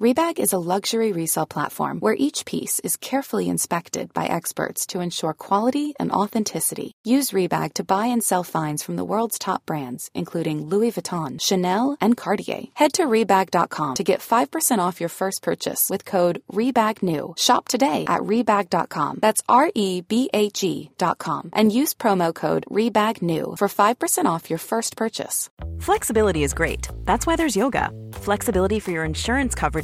Rebag is a luxury resale platform where each piece is carefully inspected by experts to ensure quality and authenticity. Use Rebag to buy and sell finds from the world's top brands, including Louis Vuitton, Chanel, and Cartier. Head to Rebag.com to get 5% off your first purchase with code REBAGNEW. Shop today at Rebag.com. That's R E B A G.com. And use promo code REBAGNEW for 5% off your first purchase. Flexibility is great. That's why there's yoga. Flexibility for your insurance coverage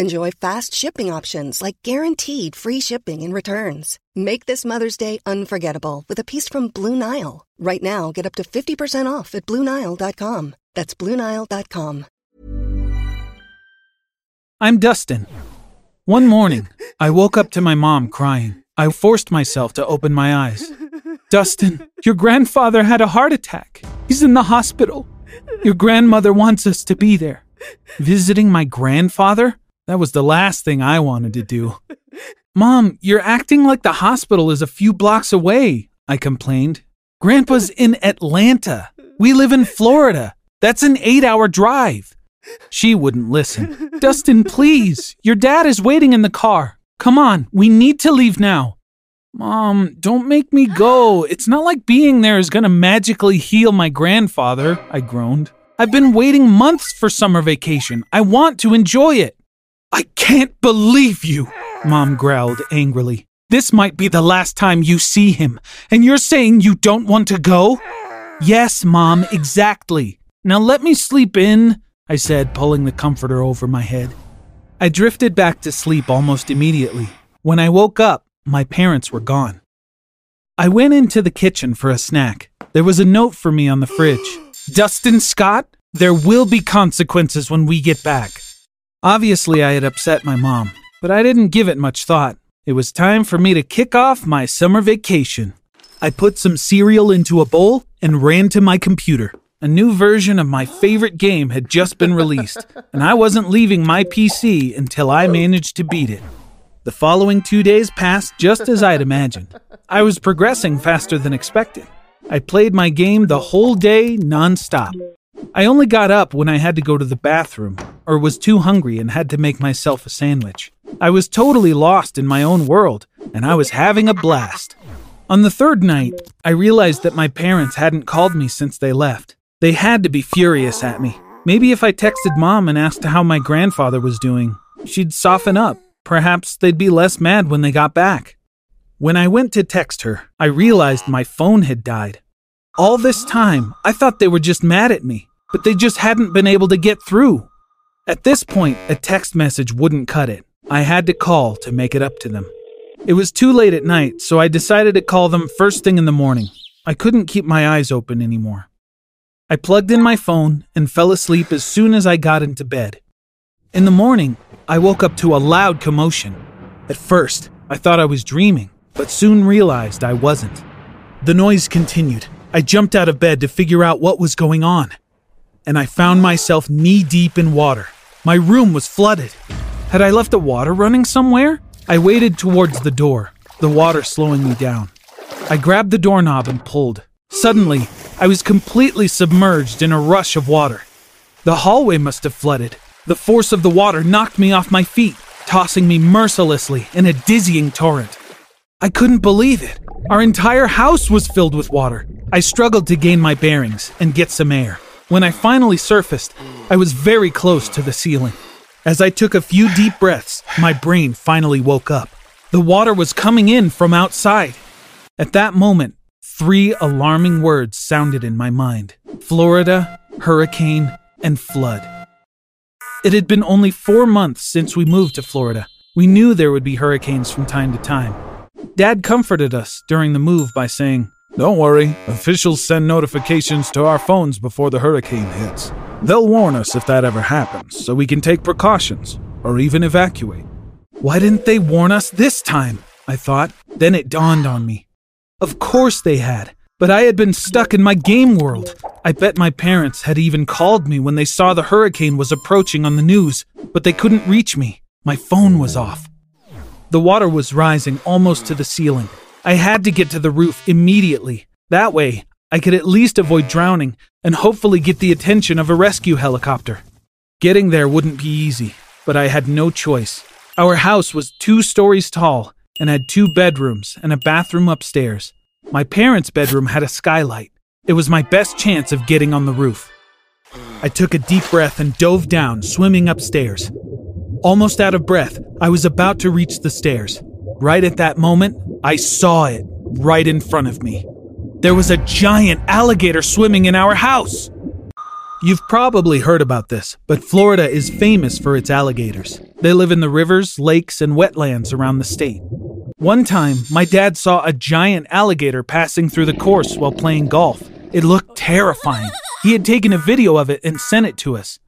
Enjoy fast shipping options like guaranteed free shipping and returns. Make this Mother's Day unforgettable with a piece from Blue Nile. Right now, get up to 50% off at BlueNile.com. That's BlueNile.com. I'm Dustin. One morning, I woke up to my mom crying. I forced myself to open my eyes. Dustin, your grandfather had a heart attack. He's in the hospital. Your grandmother wants us to be there. Visiting my grandfather? That was the last thing I wanted to do. Mom, you're acting like the hospital is a few blocks away, I complained. Grandpa's in Atlanta. We live in Florida. That's an eight hour drive. She wouldn't listen. Dustin, please. Your dad is waiting in the car. Come on, we need to leave now. Mom, don't make me go. It's not like being there is going to magically heal my grandfather, I groaned. I've been waiting months for summer vacation. I want to enjoy it. I can't believe you, Mom growled angrily. This might be the last time you see him, and you're saying you don't want to go? Yes, Mom, exactly. Now let me sleep in, I said, pulling the comforter over my head. I drifted back to sleep almost immediately. When I woke up, my parents were gone. I went into the kitchen for a snack. There was a note for me on the fridge. Dustin Scott, there will be consequences when we get back. Obviously, I had upset my mom, but I didn't give it much thought. It was time for me to kick off my summer vacation. I put some cereal into a bowl and ran to my computer. A new version of my favorite game had just been released, and I wasn't leaving my PC until I managed to beat it. The following two days passed just as I'd imagined. I was progressing faster than expected. I played my game the whole day nonstop. I only got up when I had to go to the bathroom, or was too hungry and had to make myself a sandwich. I was totally lost in my own world, and I was having a blast. On the third night, I realized that my parents hadn't called me since they left. They had to be furious at me. Maybe if I texted mom and asked how my grandfather was doing, she'd soften up. Perhaps they'd be less mad when they got back. When I went to text her, I realized my phone had died. All this time, I thought they were just mad at me, but they just hadn't been able to get through. At this point, a text message wouldn't cut it. I had to call to make it up to them. It was too late at night, so I decided to call them first thing in the morning. I couldn't keep my eyes open anymore. I plugged in my phone and fell asleep as soon as I got into bed. In the morning, I woke up to a loud commotion. At first, I thought I was dreaming, but soon realized I wasn't. The noise continued. I jumped out of bed to figure out what was going on. And I found myself knee deep in water. My room was flooded. Had I left the water running somewhere? I waded towards the door, the water slowing me down. I grabbed the doorknob and pulled. Suddenly, I was completely submerged in a rush of water. The hallway must have flooded. The force of the water knocked me off my feet, tossing me mercilessly in a dizzying torrent. I couldn't believe it. Our entire house was filled with water. I struggled to gain my bearings and get some air. When I finally surfaced, I was very close to the ceiling. As I took a few deep breaths, my brain finally woke up. The water was coming in from outside. At that moment, Three alarming words sounded in my mind Florida, hurricane, and flood. It had been only four months since we moved to Florida. We knew there would be hurricanes from time to time. Dad comforted us during the move by saying, Don't worry, officials send notifications to our phones before the hurricane hits. They'll warn us if that ever happens, so we can take precautions, or even evacuate. Why didn't they warn us this time? I thought. Then it dawned on me. Of course they had, but I had been stuck in my game world. I bet my parents had even called me when they saw the hurricane was approaching on the news, but they couldn't reach me. My phone was off. The water was rising almost to the ceiling. I had to get to the roof immediately. That way, I could at least avoid drowning and hopefully get the attention of a rescue helicopter. Getting there wouldn't be easy, but I had no choice. Our house was two stories tall and had two bedrooms and a bathroom upstairs. My parents' bedroom had a skylight. It was my best chance of getting on the roof. I took a deep breath and dove down, swimming upstairs. Almost out of breath, I was about to reach the stairs. Right at that moment, I saw it right in front of me. There was a giant alligator swimming in our house. You've probably heard about this, but Florida is famous for its alligators. They live in the rivers, lakes, and wetlands around the state. One time, my dad saw a giant alligator passing through the course while playing golf. It looked terrifying. He had taken a video of it and sent it to us.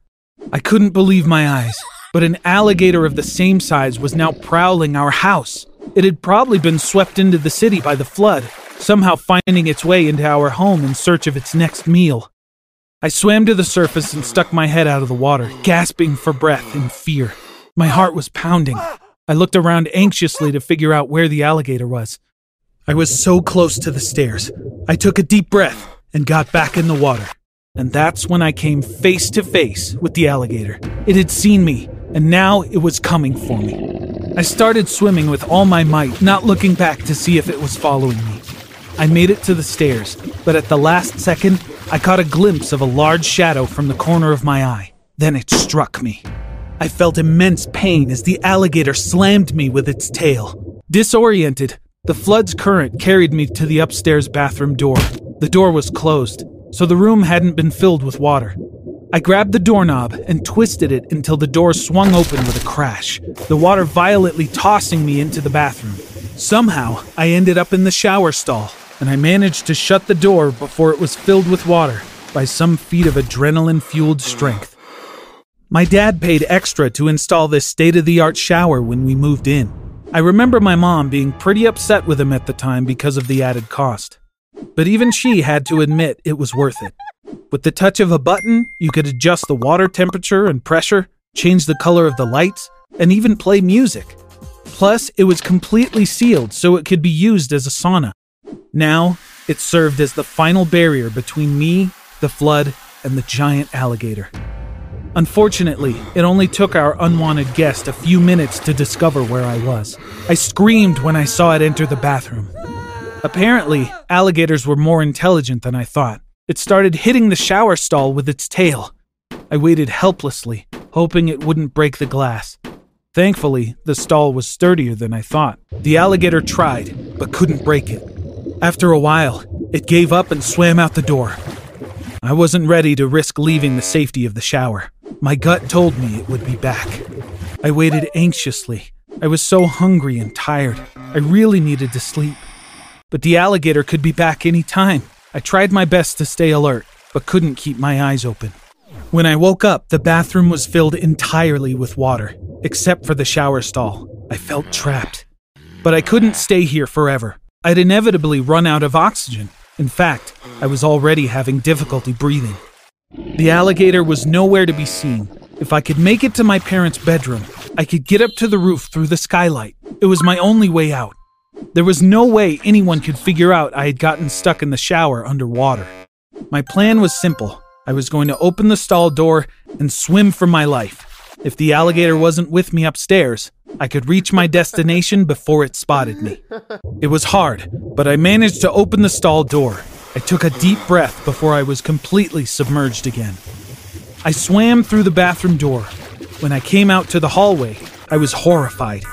I couldn't believe my eyes, but an alligator of the same size was now prowling our house. It had probably been swept into the city by the flood, somehow finding its way into our home in search of its next meal. I swam to the surface and stuck my head out of the water, gasping for breath in fear. My heart was pounding. I looked around anxiously to figure out where the alligator was. I was so close to the stairs. I took a deep breath and got back in the water. And that's when I came face to face with the alligator. It had seen me, and now it was coming for me. I started swimming with all my might, not looking back to see if it was following me. I made it to the stairs, but at the last second, I caught a glimpse of a large shadow from the corner of my eye. Then it struck me. I felt immense pain as the alligator slammed me with its tail. Disoriented, the flood's current carried me to the upstairs bathroom door. The door was closed, so the room hadn't been filled with water. I grabbed the doorknob and twisted it until the door swung open with a crash, the water violently tossing me into the bathroom. Somehow, I ended up in the shower stall, and I managed to shut the door before it was filled with water by some feat of adrenaline fueled strength. My dad paid extra to install this state of the art shower when we moved in. I remember my mom being pretty upset with him at the time because of the added cost. But even she had to admit it was worth it. With the touch of a button, you could adjust the water temperature and pressure, change the color of the lights, and even play music. Plus, it was completely sealed so it could be used as a sauna. Now, it served as the final barrier between me, the flood, and the giant alligator. Unfortunately, it only took our unwanted guest a few minutes to discover where I was. I screamed when I saw it enter the bathroom. Apparently, alligators were more intelligent than I thought. It started hitting the shower stall with its tail. I waited helplessly, hoping it wouldn't break the glass. Thankfully, the stall was sturdier than I thought. The alligator tried, but couldn't break it. After a while, it gave up and swam out the door. I wasn't ready to risk leaving the safety of the shower. My gut told me it would be back. I waited anxiously. I was so hungry and tired. I really needed to sleep. But the alligator could be back any time. I tried my best to stay alert, but couldn't keep my eyes open. When I woke up, the bathroom was filled entirely with water, except for the shower stall. I felt trapped. But I couldn't stay here forever. I'd inevitably run out of oxygen. In fact, I was already having difficulty breathing. The alligator was nowhere to be seen. If I could make it to my parents' bedroom, I could get up to the roof through the skylight. It was my only way out. There was no way anyone could figure out I had gotten stuck in the shower underwater. My plan was simple. I was going to open the stall door and swim for my life. If the alligator wasn't with me upstairs, I could reach my destination before it spotted me. It was hard, but I managed to open the stall door. I took a deep breath before I was completely submerged again. I swam through the bathroom door. When I came out to the hallway, I was horrified.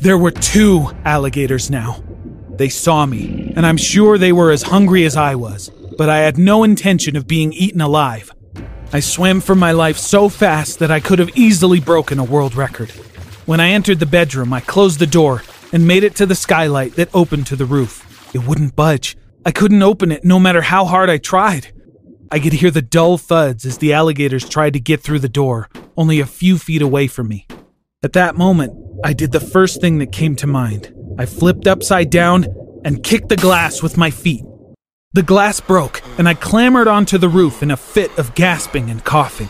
There were two alligators now. They saw me, and I'm sure they were as hungry as I was. but I had no intention of being eaten alive. I swam for my life so fast that I could have easily broken a world record. When I entered the bedroom, I closed the door and made it to the skylight that opened to the roof. It wouldn't budge. I couldn't open it no matter how hard I tried. I could hear the dull thuds as the alligators tried to get through the door, only a few feet away from me. At that moment, I did the first thing that came to mind. I flipped upside down and kicked the glass with my feet. The glass broke, and I clambered onto the roof in a fit of gasping and coughing.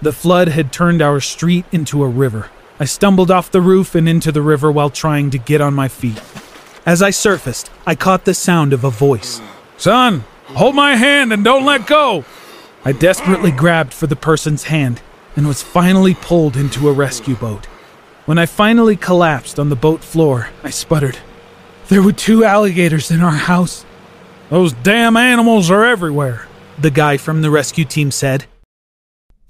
The flood had turned our street into a river. I stumbled off the roof and into the river while trying to get on my feet. As I surfaced, I caught the sound of a voice. Son, hold my hand and don't let go. I desperately grabbed for the person's hand and was finally pulled into a rescue boat. When I finally collapsed on the boat floor, I sputtered. There were two alligators in our house. Those damn animals are everywhere, the guy from the rescue team said.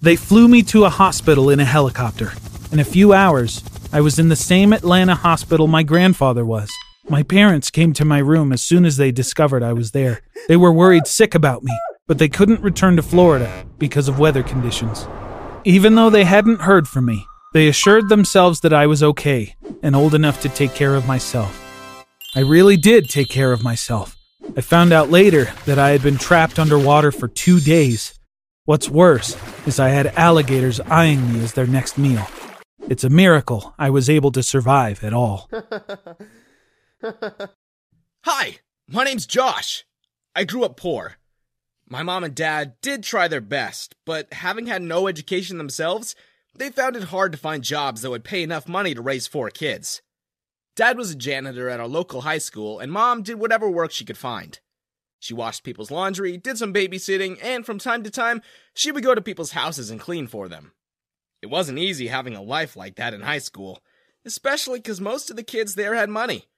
They flew me to a hospital in a helicopter. In a few hours, I was in the same Atlanta hospital my grandfather was. My parents came to my room as soon as they discovered I was there. They were worried sick about me, but they couldn't return to Florida because of weather conditions. Even though they hadn't heard from me, they assured themselves that I was okay and old enough to take care of myself. I really did take care of myself. I found out later that I had been trapped underwater for two days. What's worse is I had alligators eyeing me as their next meal. It's a miracle I was able to survive at all. Hi, my name's Josh. I grew up poor. My mom and dad did try their best, but having had no education themselves, they found it hard to find jobs that would pay enough money to raise four kids. Dad was a janitor at our local high school, and mom did whatever work she could find. She washed people's laundry, did some babysitting, and from time to time, she would go to people's houses and clean for them. It wasn't easy having a life like that in high school, especially because most of the kids there had money.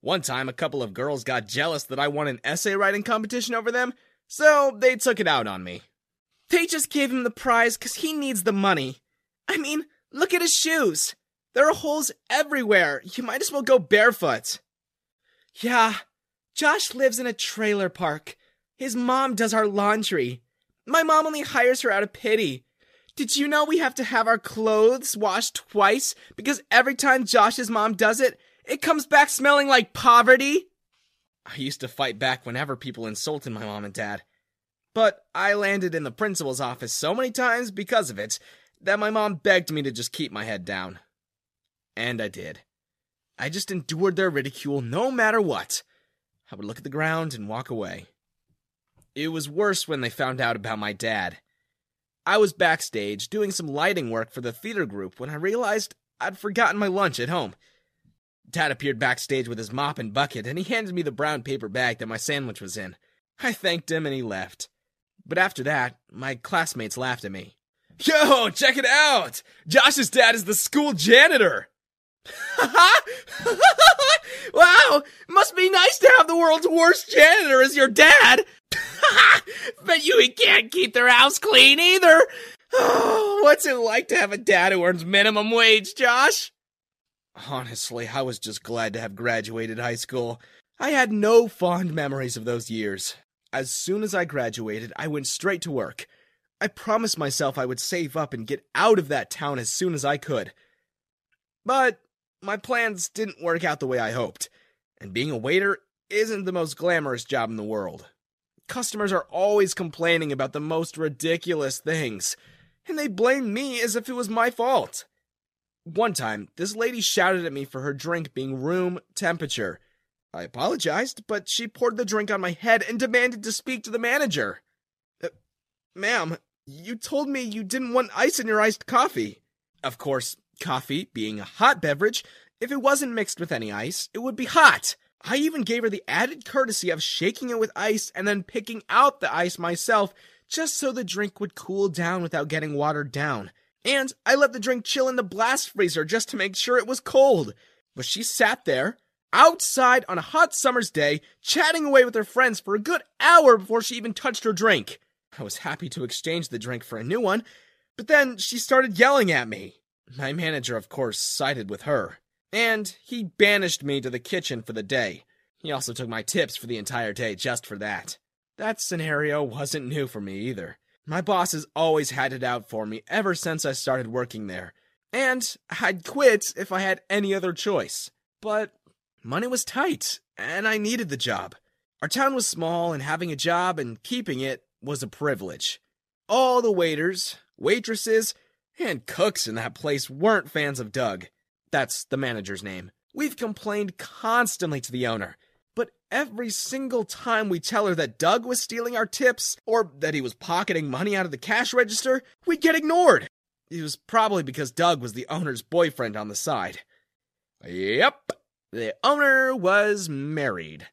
One time, a couple of girls got jealous that I won an essay writing competition over them, so they took it out on me. They just gave him the prize because he needs the money. I mean, look at his shoes. There are holes everywhere. You might as well go barefoot. Yeah, Josh lives in a trailer park. His mom does our laundry. My mom only hires her out of pity. Did you know we have to have our clothes washed twice because every time Josh's mom does it, it comes back smelling like poverty? I used to fight back whenever people insulted my mom and dad. But I landed in the principal's office so many times because of it that my mom begged me to just keep my head down. And I did. I just endured their ridicule no matter what. I would look at the ground and walk away. It was worse when they found out about my dad. I was backstage doing some lighting work for the theater group when I realized I'd forgotten my lunch at home. Dad appeared backstage with his mop and bucket, and he handed me the brown paper bag that my sandwich was in. I thanked him and he left. But after that, my classmates laughed at me. Yo, check it out! Josh's dad is the school janitor! wow! Must be nice to have the world's worst janitor as your dad! Bet you he can't keep their house clean either! Oh, what's it like to have a dad who earns minimum wage, Josh? Honestly, I was just glad to have graduated high school. I had no fond memories of those years. As soon as I graduated, I went straight to work. I promised myself I would save up and get out of that town as soon as I could. But my plans didn't work out the way I hoped, and being a waiter isn't the most glamorous job in the world. Customers are always complaining about the most ridiculous things, and they blame me as if it was my fault. One time, this lady shouted at me for her drink being room temperature. I apologized, but she poured the drink on my head and demanded to speak to the manager. Uh, ma'am, you told me you didn't want ice in your iced coffee. Of course, Coffee, being a hot beverage, if it wasn't mixed with any ice, it would be hot. I even gave her the added courtesy of shaking it with ice and then picking out the ice myself just so the drink would cool down without getting watered down. And I let the drink chill in the blast freezer just to make sure it was cold. But she sat there, outside on a hot summer's day, chatting away with her friends for a good hour before she even touched her drink. I was happy to exchange the drink for a new one, but then she started yelling at me. My manager, of course, sided with her, and he banished me to the kitchen for the day. He also took my tips for the entire day just for that. That scenario wasn't new for me either. My boss has always had it out for me ever since I started working there. And I'd quit if I had any other choice. But money was tight, and I needed the job. Our town was small, and having a job and keeping it was a privilege. All the waiters, waitresses, and cooks in that place weren't fans of Doug. That's the manager's name. We've complained constantly to the owner, but every single time we tell her that Doug was stealing our tips or that he was pocketing money out of the cash register, we'd get ignored. It was probably because Doug was the owner's boyfriend on the side. Yep, the owner was married.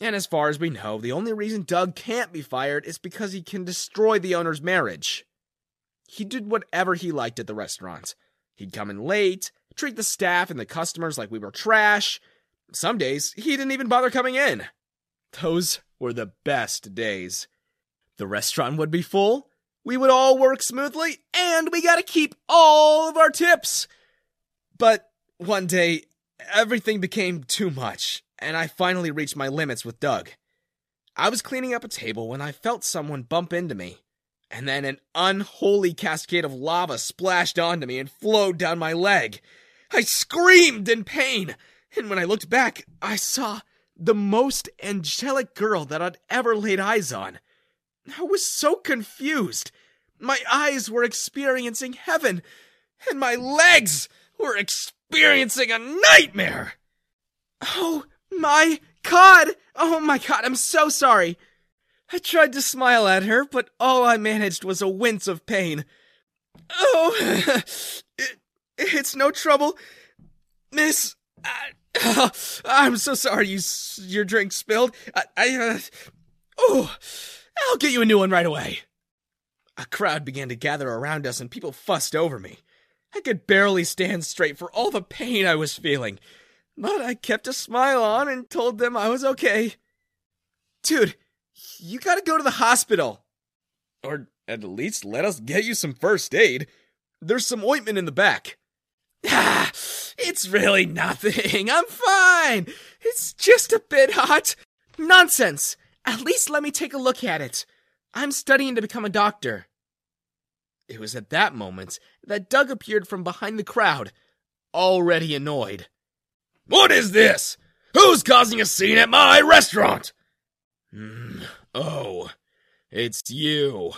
And as far as we know, the only reason Doug can't be fired is because he can destroy the owner's marriage. He did whatever he liked at the restaurant. He'd come in late, treat the staff and the customers like we were trash. Some days, he didn't even bother coming in. Those were the best days. The restaurant would be full, we would all work smoothly, and we got to keep all of our tips. But one day, everything became too much, and I finally reached my limits with Doug. I was cleaning up a table when I felt someone bump into me, and then an unholy cascade of lava splashed onto me and flowed down my leg. I screamed in pain, and when I looked back, I saw the most angelic girl that I'd ever laid eyes on. I was so confused. My eyes were experiencing heaven, and my legs were experiencing a nightmare. Oh my god! Oh my god, I'm so sorry. I tried to smile at her, but all I managed was a wince of pain. Oh, it, it's no trouble, Miss. I, am so sorry you your drink spilled. I, I uh, oh, I'll get you a new one right away. A crowd began to gather around us and people fussed over me. I could barely stand straight for all the pain I was feeling, but I kept a smile on and told them I was okay. Dude, you gotta go to the hospital. Or at least let us get you some first aid. There's some ointment in the back. Ah, it's really nothing. I'm fine. It's just a bit hot. Nonsense. At least let me take a look at it. I'm studying to become a doctor. It was at that moment that Doug appeared from behind the crowd, already annoyed. What is this? Who's causing a scene at my restaurant? Mm, oh, it's you.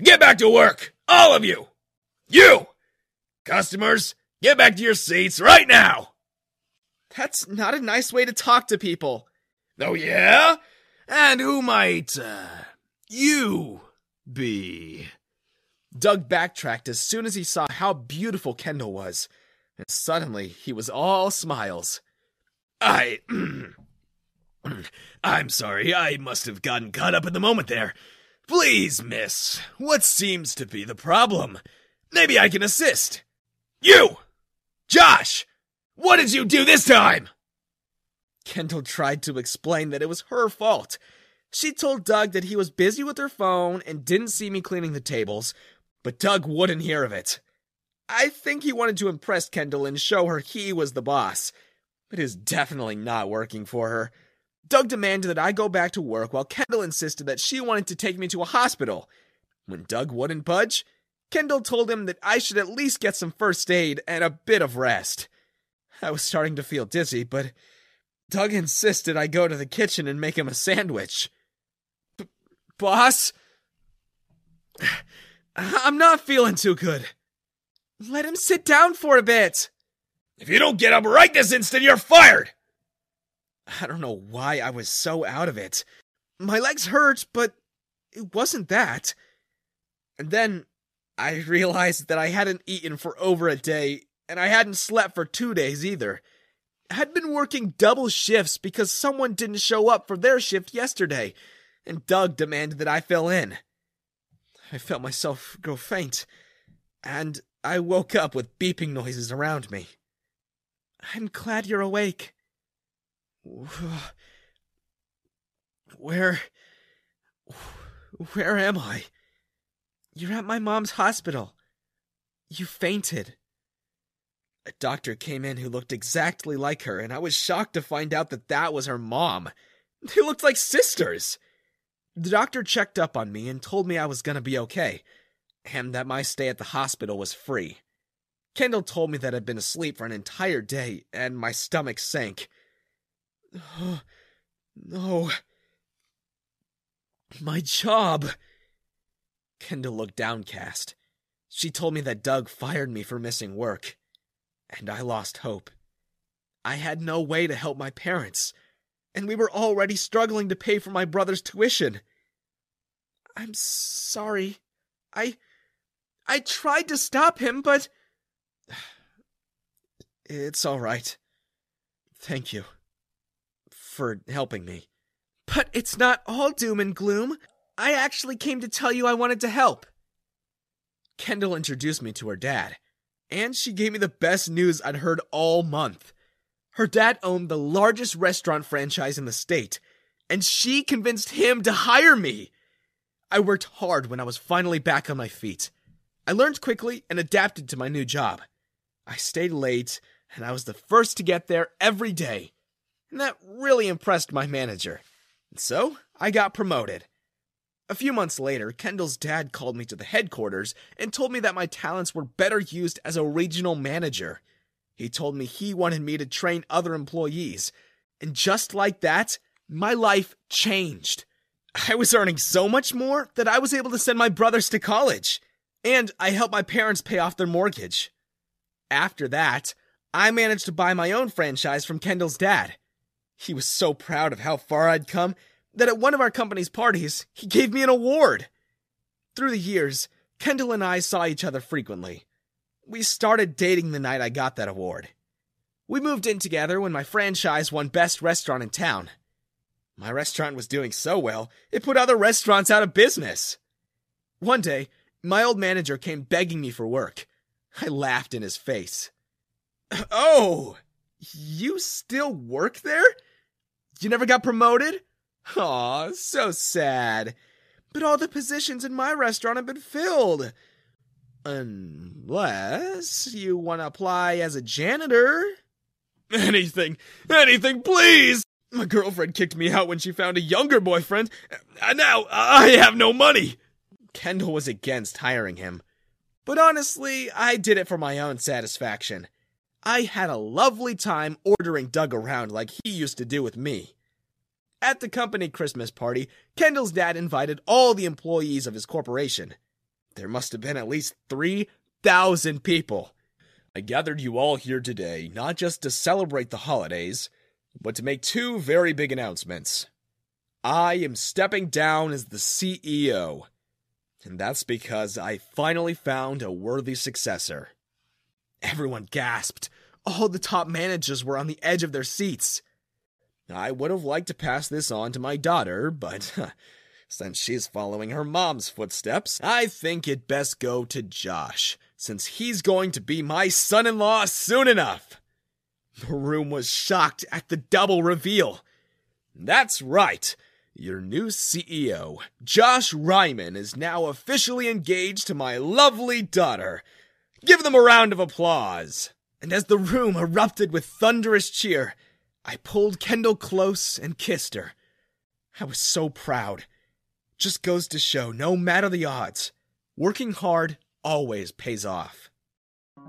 Get back to work, all of you! You! Customers, get back to your seats right now! That's not a nice way to talk to people. Oh, yeah? And who might, uh, you be? Doug backtracked as soon as he saw how beautiful Kendall was, and suddenly he was all smiles. I. I'm sorry, I must have gotten caught up in the moment there. Please, miss, what seems to be the problem? Maybe I can assist. You! Josh! What did you do this time? Kendall tried to explain that it was her fault. She told Doug that he was busy with her phone and didn't see me cleaning the tables, but Doug wouldn't hear of it. I think he wanted to impress Kendall and show her he was the boss. It is definitely not working for her. Doug demanded that I go back to work while Kendall insisted that she wanted to take me to a hospital. When Doug wouldn't budge, Kendall told him that I should at least get some first aid and a bit of rest. I was starting to feel dizzy, but Doug insisted I go to the kitchen and make him a sandwich. B- boss? I'm not feeling too good. Let him sit down for a bit. If you don't get up right this instant, you're fired! I don't know why I was so out of it. My legs hurt, but it wasn't that. And then I realized that I hadn't eaten for over a day, and I hadn't slept for two days either. I had been working double shifts because someone didn't show up for their shift yesterday, and Doug demanded that I fill in. I felt myself go faint, and I woke up with beeping noises around me. I'm glad you're awake. Where. Where am I? You're at my mom's hospital. You fainted. A doctor came in who looked exactly like her, and I was shocked to find out that that was her mom. They looked like sisters. The doctor checked up on me and told me I was gonna be okay, and that my stay at the hospital was free. Kendall told me that I'd been asleep for an entire day, and my stomach sank. Oh, no. My job. Kendall looked downcast. She told me that Doug fired me for missing work, and I lost hope. I had no way to help my parents, and we were already struggling to pay for my brother's tuition. I'm sorry. I. I tried to stop him, but. It's all right. Thank you for helping me. But it's not all doom and gloom. I actually came to tell you I wanted to help. Kendall introduced me to her dad, and she gave me the best news I'd heard all month. Her dad owned the largest restaurant franchise in the state, and she convinced him to hire me. I worked hard when I was finally back on my feet. I learned quickly and adapted to my new job. I stayed late, and I was the first to get there every day. And that really impressed my manager. And so, I got promoted. A few months later, Kendall's dad called me to the headquarters and told me that my talents were better used as a regional manager. He told me he wanted me to train other employees. And just like that, my life changed. I was earning so much more that I was able to send my brothers to college. And I helped my parents pay off their mortgage. After that, I managed to buy my own franchise from Kendall's dad. He was so proud of how far I'd come that at one of our company's parties, he gave me an award. Through the years, Kendall and I saw each other frequently. We started dating the night I got that award. We moved in together when my franchise won Best Restaurant in town. My restaurant was doing so well, it put other restaurants out of business. One day, my old manager came begging me for work. I laughed in his face. Oh, you still work there? You never got promoted? Aw, so sad. But all the positions in my restaurant have been filled. Unless you want to apply as a janitor. Anything, anything, please! My girlfriend kicked me out when she found a younger boyfriend, uh, now I have no money. Kendall was against hiring him. But honestly, I did it for my own satisfaction. I had a lovely time ordering Doug around like he used to do with me. At the company Christmas party, Kendall's dad invited all the employees of his corporation. There must have been at least 3,000 people. I gathered you all here today not just to celebrate the holidays, but to make two very big announcements. I am stepping down as the CEO, and that's because I finally found a worthy successor. Everyone gasped. All the top managers were on the edge of their seats. I would have liked to pass this on to my daughter, but since she's following her mom's footsteps, I think it best go to Josh, since he's going to be my son in law soon enough. The room was shocked at the double reveal. That's right. Your new CEO, Josh Ryman, is now officially engaged to my lovely daughter. Give them a round of applause. And as the room erupted with thunderous cheer, I pulled Kendall close and kissed her. I was so proud. Just goes to show, no matter the odds, working hard always pays off.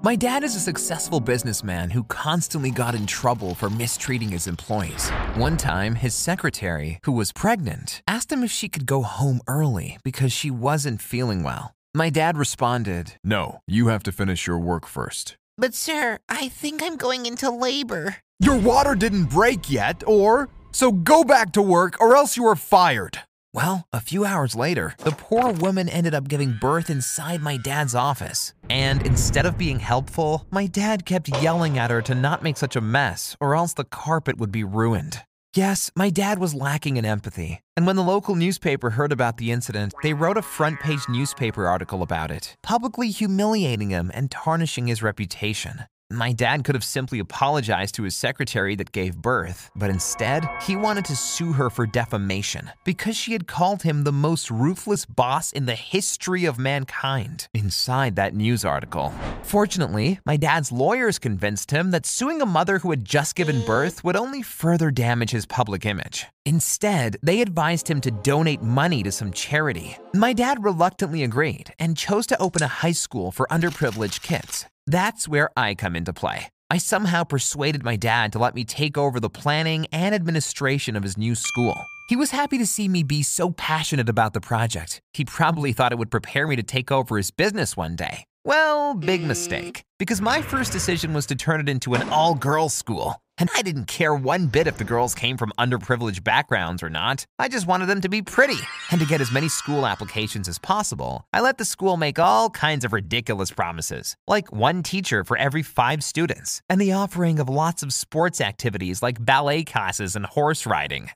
My dad is a successful businessman who constantly got in trouble for mistreating his employees. One time, his secretary, who was pregnant, asked him if she could go home early because she wasn't feeling well. My dad responded, No, you have to finish your work first. But, sir, I think I'm going into labor. Your water didn't break yet, or so go back to work or else you are fired. Well, a few hours later, the poor woman ended up giving birth inside my dad's office. And instead of being helpful, my dad kept yelling at her to not make such a mess, or else the carpet would be ruined. Yes, my dad was lacking in empathy. And when the local newspaper heard about the incident, they wrote a front page newspaper article about it, publicly humiliating him and tarnishing his reputation. My dad could have simply apologized to his secretary that gave birth, but instead, he wanted to sue her for defamation because she had called him the most ruthless boss in the history of mankind inside that news article. Fortunately, my dad's lawyers convinced him that suing a mother who had just given birth would only further damage his public image. Instead, they advised him to donate money to some charity. My dad reluctantly agreed and chose to open a high school for underprivileged kids. That's where I come into play. I somehow persuaded my dad to let me take over the planning and administration of his new school. He was happy to see me be so passionate about the project. He probably thought it would prepare me to take over his business one day. Well, big mistake, because my first decision was to turn it into an all girls school. And I didn't care one bit if the girls came from underprivileged backgrounds or not. I just wanted them to be pretty. And to get as many school applications as possible, I let the school make all kinds of ridiculous promises, like one teacher for every five students, and the offering of lots of sports activities like ballet classes and horse riding.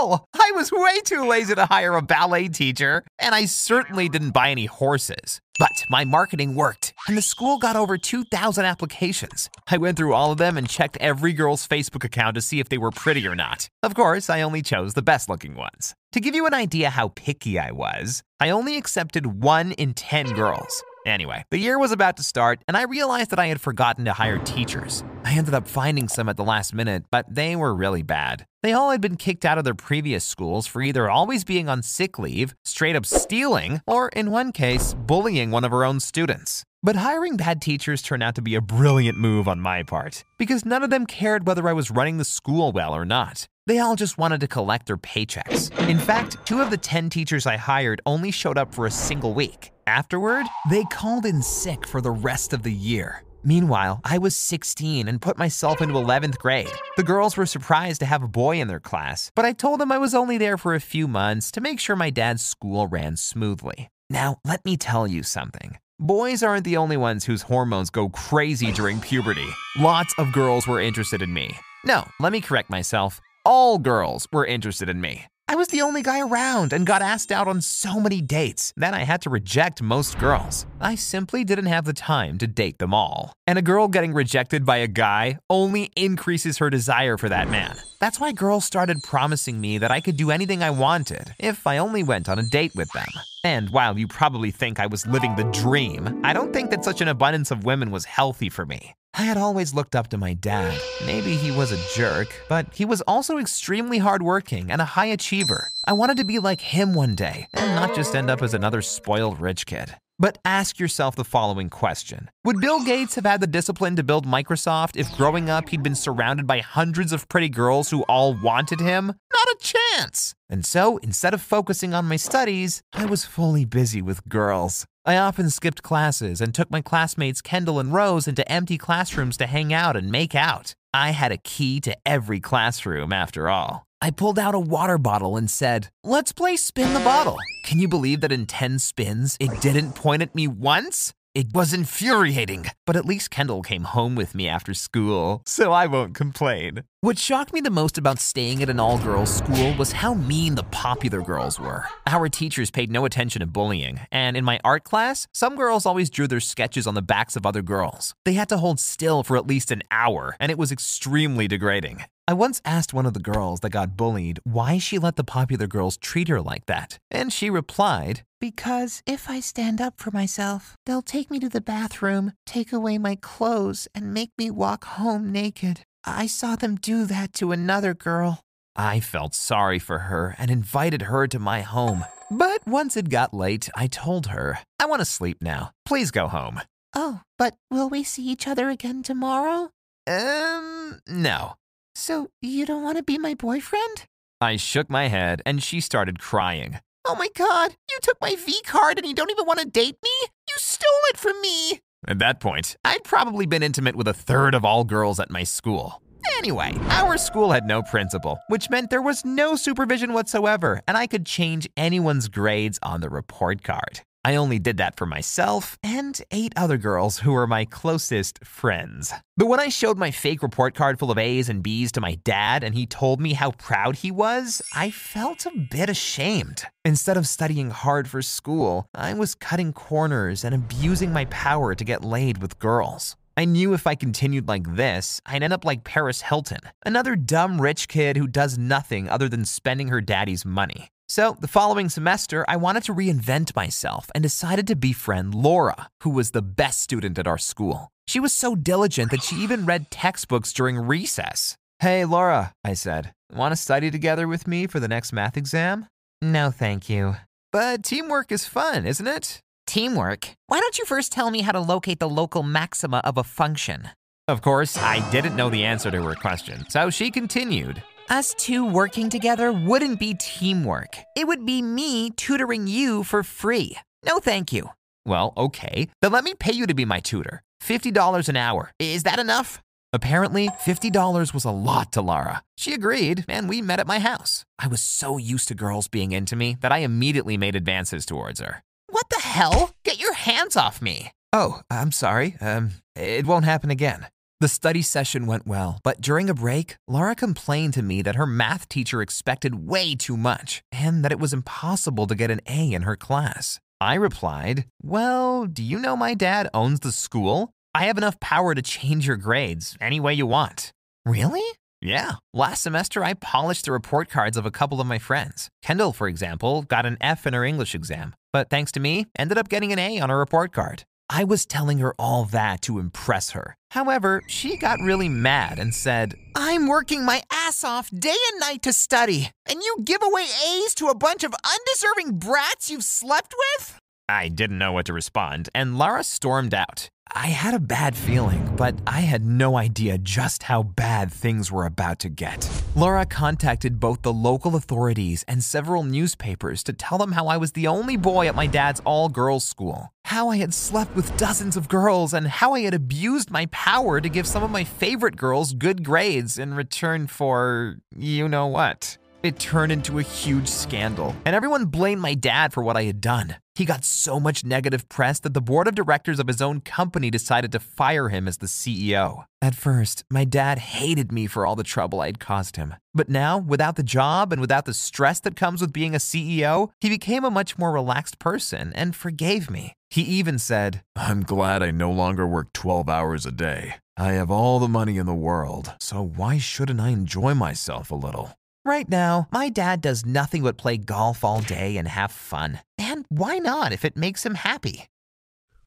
LOL! I was way too lazy to hire a ballet teacher, and I certainly didn't buy any horses. But my marketing worked, and the school got over 2,000 applications. I went through all of them and checked every girl's Facebook account to see if they were pretty or not. Of course, I only chose the best looking ones. To give you an idea how picky I was, I only accepted one in 10 girls. Anyway, the year was about to start, and I realized that I had forgotten to hire teachers. I ended up finding some at the last minute, but they were really bad. They all had been kicked out of their previous schools for either always being on sick leave, straight up stealing, or in one case, bullying one of her own students. But hiring bad teachers turned out to be a brilliant move on my part, because none of them cared whether I was running the school well or not. They all just wanted to collect their paychecks. In fact, two of the 10 teachers I hired only showed up for a single week. Afterward, they called in sick for the rest of the year. Meanwhile, I was 16 and put myself into 11th grade. The girls were surprised to have a boy in their class, but I told them I was only there for a few months to make sure my dad's school ran smoothly. Now, let me tell you something. Boys aren't the only ones whose hormones go crazy during puberty. Lots of girls were interested in me. No, let me correct myself. All girls were interested in me. I was the only guy around and got asked out on so many dates that I had to reject most girls. I simply didn't have the time to date them all. And a girl getting rejected by a guy only increases her desire for that man. That's why girls started promising me that I could do anything I wanted if I only went on a date with them. And while you probably think I was living the dream, I don't think that such an abundance of women was healthy for me. I had always looked up to my dad. Maybe he was a jerk, but he was also extremely hardworking and a high achiever. I wanted to be like him one day and not just end up as another spoiled rich kid. But ask yourself the following question Would Bill Gates have had the discipline to build Microsoft if growing up he'd been surrounded by hundreds of pretty girls who all wanted him? Not a chance! And so, instead of focusing on my studies, I was fully busy with girls. I often skipped classes and took my classmates Kendall and Rose into empty classrooms to hang out and make out. I had a key to every classroom, after all. I pulled out a water bottle and said, Let's play spin the bottle. Can you believe that in 10 spins, it didn't point at me once? It was infuriating, but at least Kendall came home with me after school, so I won't complain. What shocked me the most about staying at an all girls school was how mean the popular girls were. Our teachers paid no attention to bullying, and in my art class, some girls always drew their sketches on the backs of other girls. They had to hold still for at least an hour, and it was extremely degrading. I once asked one of the girls that got bullied why she let the popular girls treat her like that, and she replied, Because if I stand up for myself, they'll take me to the bathroom, take away my clothes, and make me walk home naked. I saw them do that to another girl. I felt sorry for her and invited her to my home. But once it got late, I told her, I want to sleep now. Please go home. Oh, but will we see each other again tomorrow? Um, no. So you don't want to be my boyfriend? I shook my head and she started crying. Oh my god, you took my V card and you don't even want to date me? You stole it from me! At that point, I'd probably been intimate with a third of all girls at my school. Anyway, our school had no principal, which meant there was no supervision whatsoever, and I could change anyone's grades on the report card. I only did that for myself and eight other girls who were my closest friends. But when I showed my fake report card full of A's and B's to my dad and he told me how proud he was, I felt a bit ashamed. Instead of studying hard for school, I was cutting corners and abusing my power to get laid with girls. I knew if I continued like this, I'd end up like Paris Hilton, another dumb rich kid who does nothing other than spending her daddy's money. So, the following semester, I wanted to reinvent myself and decided to befriend Laura, who was the best student at our school. She was so diligent that she even read textbooks during recess. Hey, Laura, I said, want to study together with me for the next math exam? No, thank you. But teamwork is fun, isn't it? Teamwork? Why don't you first tell me how to locate the local maxima of a function? Of course, I didn't know the answer to her question, so she continued. Us two working together wouldn't be teamwork. It would be me tutoring you for free. No, thank you. Well, okay. Then let me pay you to be my tutor. $50 an hour. Is that enough? Apparently, $50 was a lot to Lara. She agreed, and we met at my house. I was so used to girls being into me that I immediately made advances towards her. What the hell? Get your hands off me. Oh, I'm sorry. Um, it won't happen again. The study session went well, but during a break, Laura complained to me that her math teacher expected way too much and that it was impossible to get an A in her class. I replied, Well, do you know my dad owns the school? I have enough power to change your grades any way you want. Really? Yeah. Last semester, I polished the report cards of a couple of my friends. Kendall, for example, got an F in her English exam, but thanks to me, ended up getting an A on her report card. I was telling her all that to impress her. However, she got really mad and said, I'm working my ass off day and night to study, and you give away A's to a bunch of undeserving brats you've slept with? I didn't know what to respond, and Lara stormed out. I had a bad feeling, but I had no idea just how bad things were about to get. Laura contacted both the local authorities and several newspapers to tell them how I was the only boy at my dad's all girls school, how I had slept with dozens of girls, and how I had abused my power to give some of my favorite girls good grades in return for you know what. It turned into a huge scandal, and everyone blamed my dad for what I had done. He got so much negative press that the board of directors of his own company decided to fire him as the CEO. At first, my dad hated me for all the trouble I had caused him. But now, without the job and without the stress that comes with being a CEO, he became a much more relaxed person and forgave me. He even said, I'm glad I no longer work 12 hours a day. I have all the money in the world, so why shouldn't I enjoy myself a little? Right now, my dad does nothing but play golf all day and have fun. And why not if it makes him happy?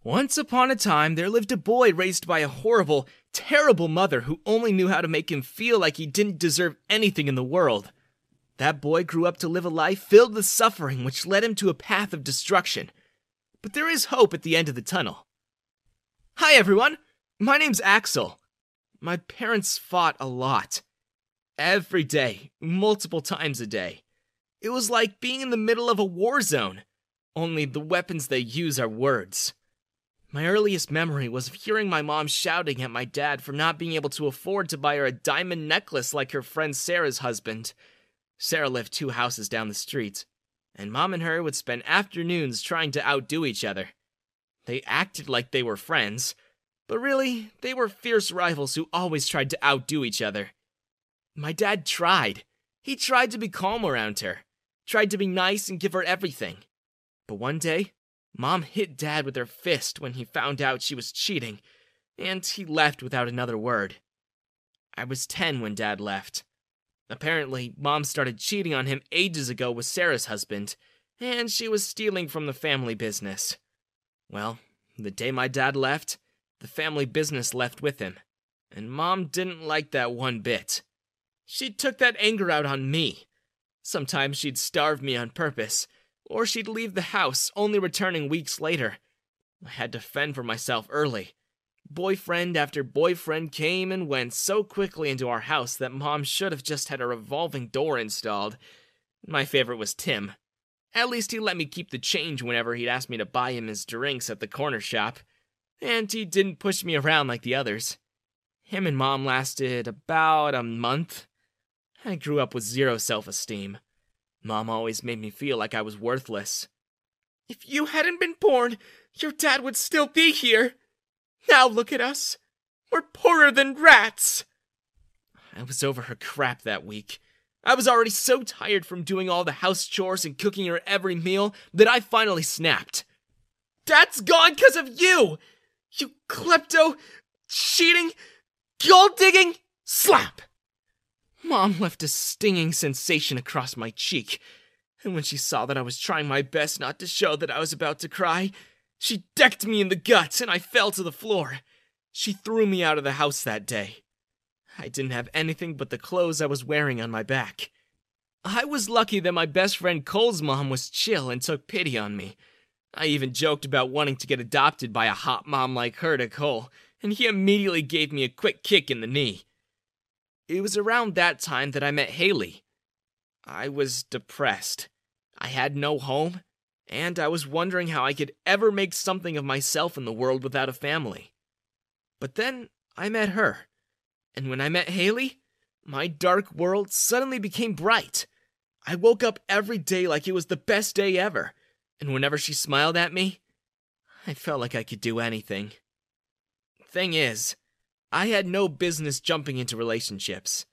Once upon a time, there lived a boy raised by a horrible, terrible mother who only knew how to make him feel like he didn't deserve anything in the world. That boy grew up to live a life filled with suffering, which led him to a path of destruction. But there is hope at the end of the tunnel. Hi, everyone. My name's Axel. My parents fought a lot. Every day, multiple times a day. It was like being in the middle of a war zone, only the weapons they use are words. My earliest memory was of hearing my mom shouting at my dad for not being able to afford to buy her a diamond necklace like her friend Sarah's husband. Sarah lived two houses down the street, and mom and her would spend afternoons trying to outdo each other. They acted like they were friends, but really, they were fierce rivals who always tried to outdo each other. My dad tried. He tried to be calm around her, tried to be nice and give her everything. But one day, Mom hit Dad with her fist when he found out she was cheating, and he left without another word. I was 10 when Dad left. Apparently, Mom started cheating on him ages ago with Sarah's husband, and she was stealing from the family business. Well, the day my dad left, the family business left with him, and Mom didn't like that one bit. She took that anger out on me. Sometimes she'd starve me on purpose, or she'd leave the house, only returning weeks later. I had to fend for myself early. Boyfriend after boyfriend came and went so quickly into our house that mom should have just had a revolving door installed. My favorite was Tim. At least he let me keep the change whenever he'd ask me to buy him his drinks at the corner shop. And he didn't push me around like the others. Him and mom lasted about a month. I grew up with zero self esteem. Mom always made me feel like I was worthless. If you hadn't been born, your dad would still be here. Now look at us. We're poorer than rats. I was over her crap that week. I was already so tired from doing all the house chores and cooking her every meal that I finally snapped. Dad's gone because of you! You klepto, cheating, gold digging, slap. Mom left a stinging sensation across my cheek, and when she saw that I was trying my best not to show that I was about to cry, she decked me in the guts and I fell to the floor. She threw me out of the house that day. I didn't have anything but the clothes I was wearing on my back. I was lucky that my best friend Cole's mom was chill and took pity on me. I even joked about wanting to get adopted by a hot mom like her to Cole, and he immediately gave me a quick kick in the knee. It was around that time that I met Haley. I was depressed. I had no home, and I was wondering how I could ever make something of myself in the world without a family. But then I met her, and when I met Haley, my dark world suddenly became bright. I woke up every day like it was the best day ever, and whenever she smiled at me, I felt like I could do anything. Thing is, I had no business jumping into relationships,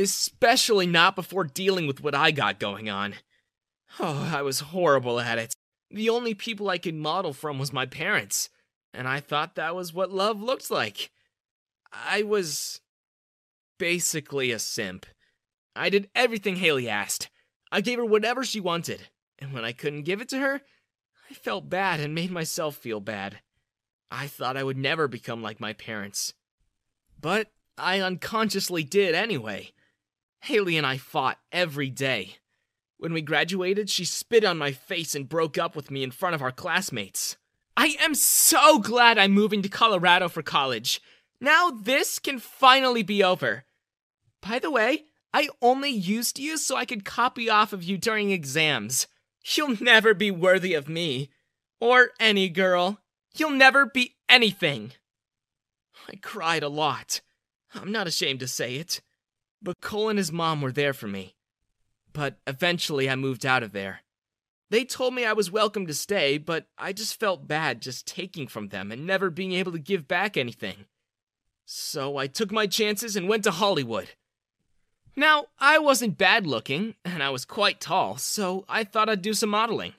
especially not before dealing with what I got going on. Oh, I was horrible at it. The only people I could model from was my parents, and I thought that was what love looked like. I was basically a simp. I did everything Haley asked. I gave her whatever she wanted, and when I couldn't give it to her, I felt bad and made myself feel bad. I thought I would never become like my parents. But I unconsciously did anyway. Haley and I fought every day. When we graduated, she spit on my face and broke up with me in front of our classmates. I am so glad I'm moving to Colorado for college. Now this can finally be over. By the way, I only used you so I could copy off of you during exams. You'll never be worthy of me. Or any girl. You'll never be anything. I cried a lot. I'm not ashamed to say it. But Cole and his mom were there for me. But eventually I moved out of there. They told me I was welcome to stay, but I just felt bad just taking from them and never being able to give back anything. So I took my chances and went to Hollywood. Now, I wasn't bad looking, and I was quite tall, so I thought I'd do some modeling.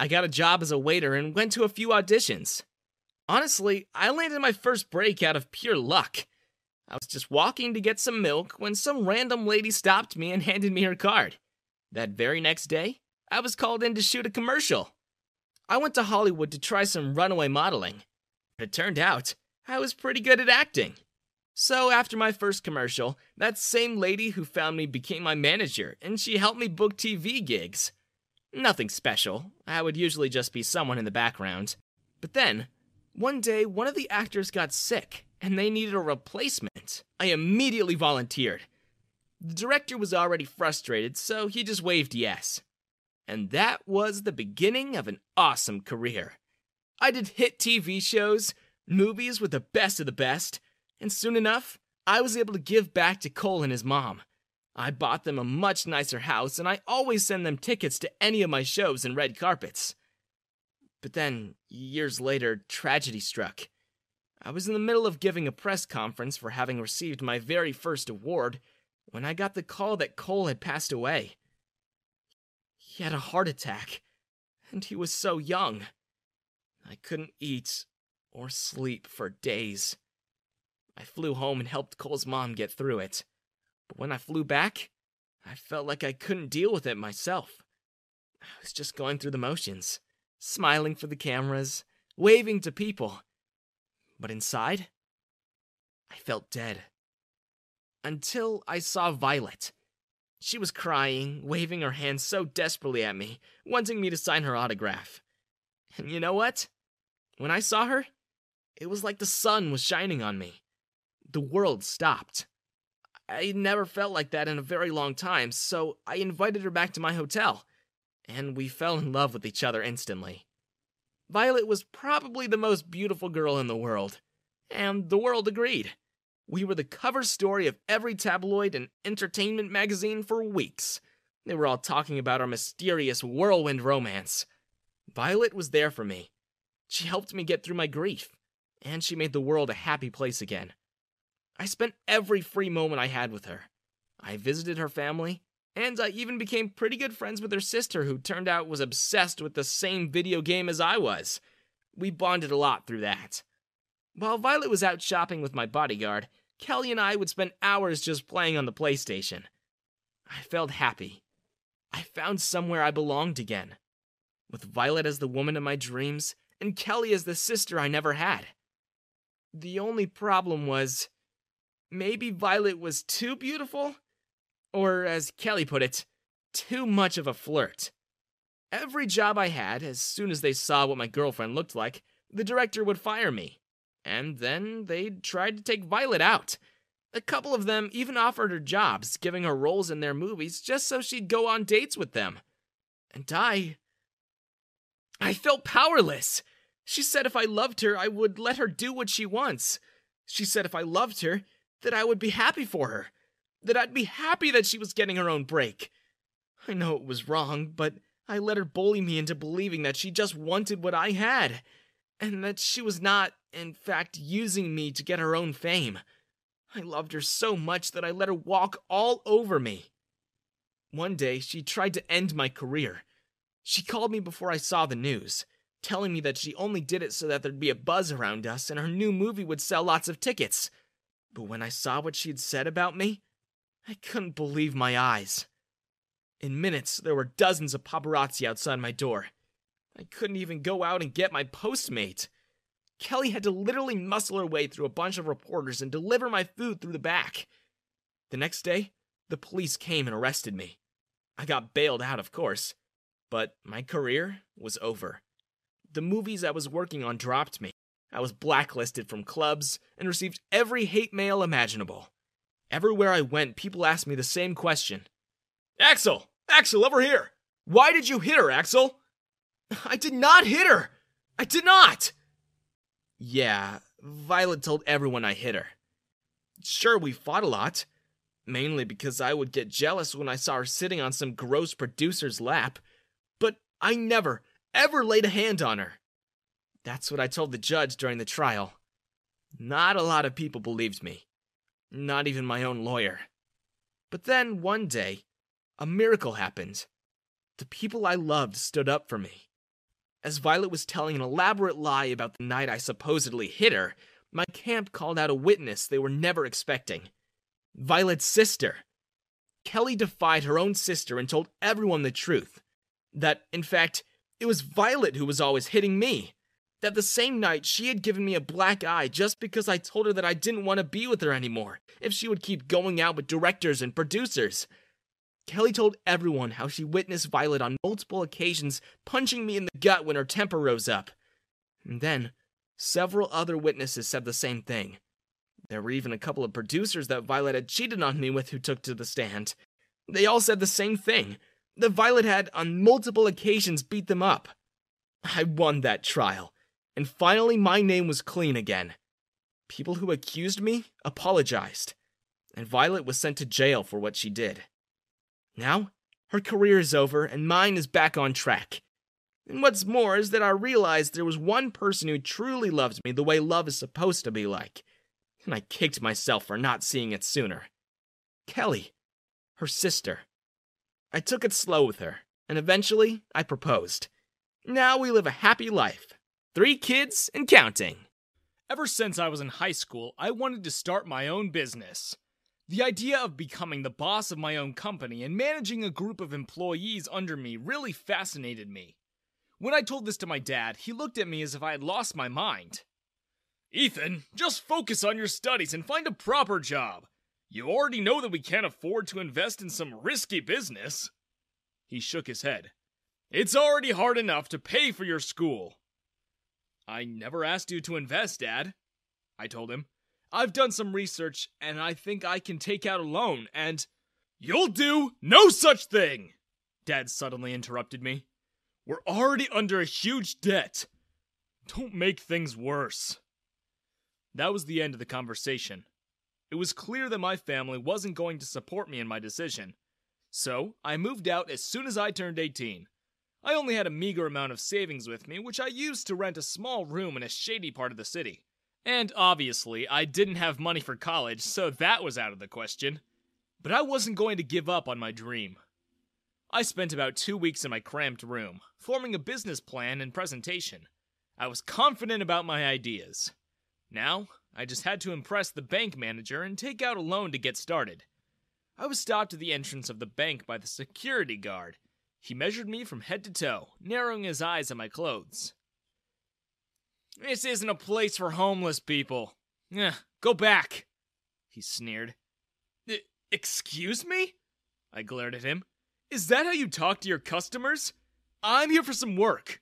I got a job as a waiter and went to a few auditions. Honestly, I landed my first break out of pure luck. I was just walking to get some milk when some random lady stopped me and handed me her card. That very next day, I was called in to shoot a commercial. I went to Hollywood to try some runaway modeling. It turned out I was pretty good at acting. So, after my first commercial, that same lady who found me became my manager, and she helped me book TV gigs. Nothing special, I would usually just be someone in the background. But then, one day, one of the actors got sick, and they needed a replacement. I immediately volunteered. The director was already frustrated, so he just waved yes. And that was the beginning of an awesome career. I did hit TV shows, movies with the best of the best, and soon enough, I was able to give back to Cole and his mom. I bought them a much nicer house, and I always send them tickets to any of my shows and red carpets. But then, years later, tragedy struck. I was in the middle of giving a press conference for having received my very first award when I got the call that Cole had passed away. He had a heart attack, and he was so young. I couldn't eat or sleep for days. I flew home and helped Cole's mom get through it. But when I flew back, I felt like I couldn't deal with it myself. I was just going through the motions smiling for the cameras, waving to people. But inside, I felt dead. Until I saw Violet. She was crying, waving her hands so desperately at me, wanting me to sign her autograph. And you know what? When I saw her, it was like the sun was shining on me. The world stopped. I never felt like that in a very long time, so I invited her back to my hotel and we fell in love with each other instantly. Violet was probably the most beautiful girl in the world, and the world agreed. We were the cover story of every tabloid and entertainment magazine for weeks. They were all talking about our mysterious whirlwind romance. Violet was there for me. She helped me get through my grief, and she made the world a happy place again. I spent every free moment I had with her. I visited her family, and I even became pretty good friends with her sister, who turned out was obsessed with the same video game as I was. We bonded a lot through that. While Violet was out shopping with my bodyguard, Kelly and I would spend hours just playing on the PlayStation. I felt happy. I found somewhere I belonged again. With Violet as the woman of my dreams, and Kelly as the sister I never had. The only problem was maybe Violet was too beautiful? Or, as Kelly put it, too much of a flirt. Every job I had, as soon as they saw what my girlfriend looked like, the director would fire me. And then they'd tried to take Violet out. A couple of them even offered her jobs, giving her roles in their movies just so she'd go on dates with them. And I. I felt powerless. She said if I loved her, I would let her do what she wants. She said if I loved her, that I would be happy for her. That I'd be happy that she was getting her own break. I know it was wrong, but I let her bully me into believing that she just wanted what I had, and that she was not, in fact, using me to get her own fame. I loved her so much that I let her walk all over me. One day, she tried to end my career. She called me before I saw the news telling me that she only did it so that there'd be a buzz around us and her new movie would sell lots of tickets. But when I saw what she'd said about me, I couldn't believe my eyes. In minutes, there were dozens of paparazzi outside my door. I couldn't even go out and get my Postmate. Kelly had to literally muscle her way through a bunch of reporters and deliver my food through the back. The next day, the police came and arrested me. I got bailed out, of course, but my career was over the movies I was working on dropped me. I was blacklisted from clubs and received every hate mail imaginable. Everywhere I went, people asked me the same question Axel! Axel, over here! Why did you hit her, Axel? I did not hit her! I did not! Yeah, Violet told everyone I hit her. Sure, we fought a lot. Mainly because I would get jealous when I saw her sitting on some gross producer's lap. But I never, ever laid a hand on her. That's what I told the judge during the trial. Not a lot of people believed me. Not even my own lawyer. But then, one day, a miracle happened. The people I loved stood up for me. As Violet was telling an elaborate lie about the night I supposedly hit her, my camp called out a witness they were never expecting Violet's sister. Kelly defied her own sister and told everyone the truth. That, in fact, it was Violet who was always hitting me. That the same night she had given me a black eye just because I told her that I didn't want to be with her anymore if she would keep going out with directors and producers. Kelly told everyone how she witnessed Violet on multiple occasions punching me in the gut when her temper rose up. And then, several other witnesses said the same thing. There were even a couple of producers that Violet had cheated on me with who took to the stand. They all said the same thing that Violet had on multiple occasions beat them up. I won that trial, and finally my name was clean again. People who accused me apologized, and Violet was sent to jail for what she did. Now, her career is over, and mine is back on track. And what's more is that I realized there was one person who truly loved me the way love is supposed to be like, and I kicked myself for not seeing it sooner. Kelly, her sister. I took it slow with her, and eventually I proposed. Now we live a happy life. Three kids and counting. Ever since I was in high school, I wanted to start my own business. The idea of becoming the boss of my own company and managing a group of employees under me really fascinated me. When I told this to my dad, he looked at me as if I had lost my mind. Ethan, just focus on your studies and find a proper job. You already know that we can't afford to invest in some risky business. He shook his head. It's already hard enough to pay for your school. I never asked you to invest, Dad. I told him. I've done some research and I think I can take out a loan and. You'll do no such thing! Dad suddenly interrupted me. We're already under a huge debt. Don't make things worse. That was the end of the conversation. It was clear that my family wasn't going to support me in my decision. So, I moved out as soon as I turned 18. I only had a meager amount of savings with me, which I used to rent a small room in a shady part of the city. And obviously, I didn't have money for college, so that was out of the question. But I wasn't going to give up on my dream. I spent about two weeks in my cramped room, forming a business plan and presentation. I was confident about my ideas. Now, I just had to impress the bank manager and take out a loan to get started. I was stopped at the entrance of the bank by the security guard. He measured me from head to toe, narrowing his eyes at my clothes. This isn't a place for homeless people. Eh, go back, he sneered. "E- Excuse me? I glared at him. Is that how you talk to your customers? I'm here for some work.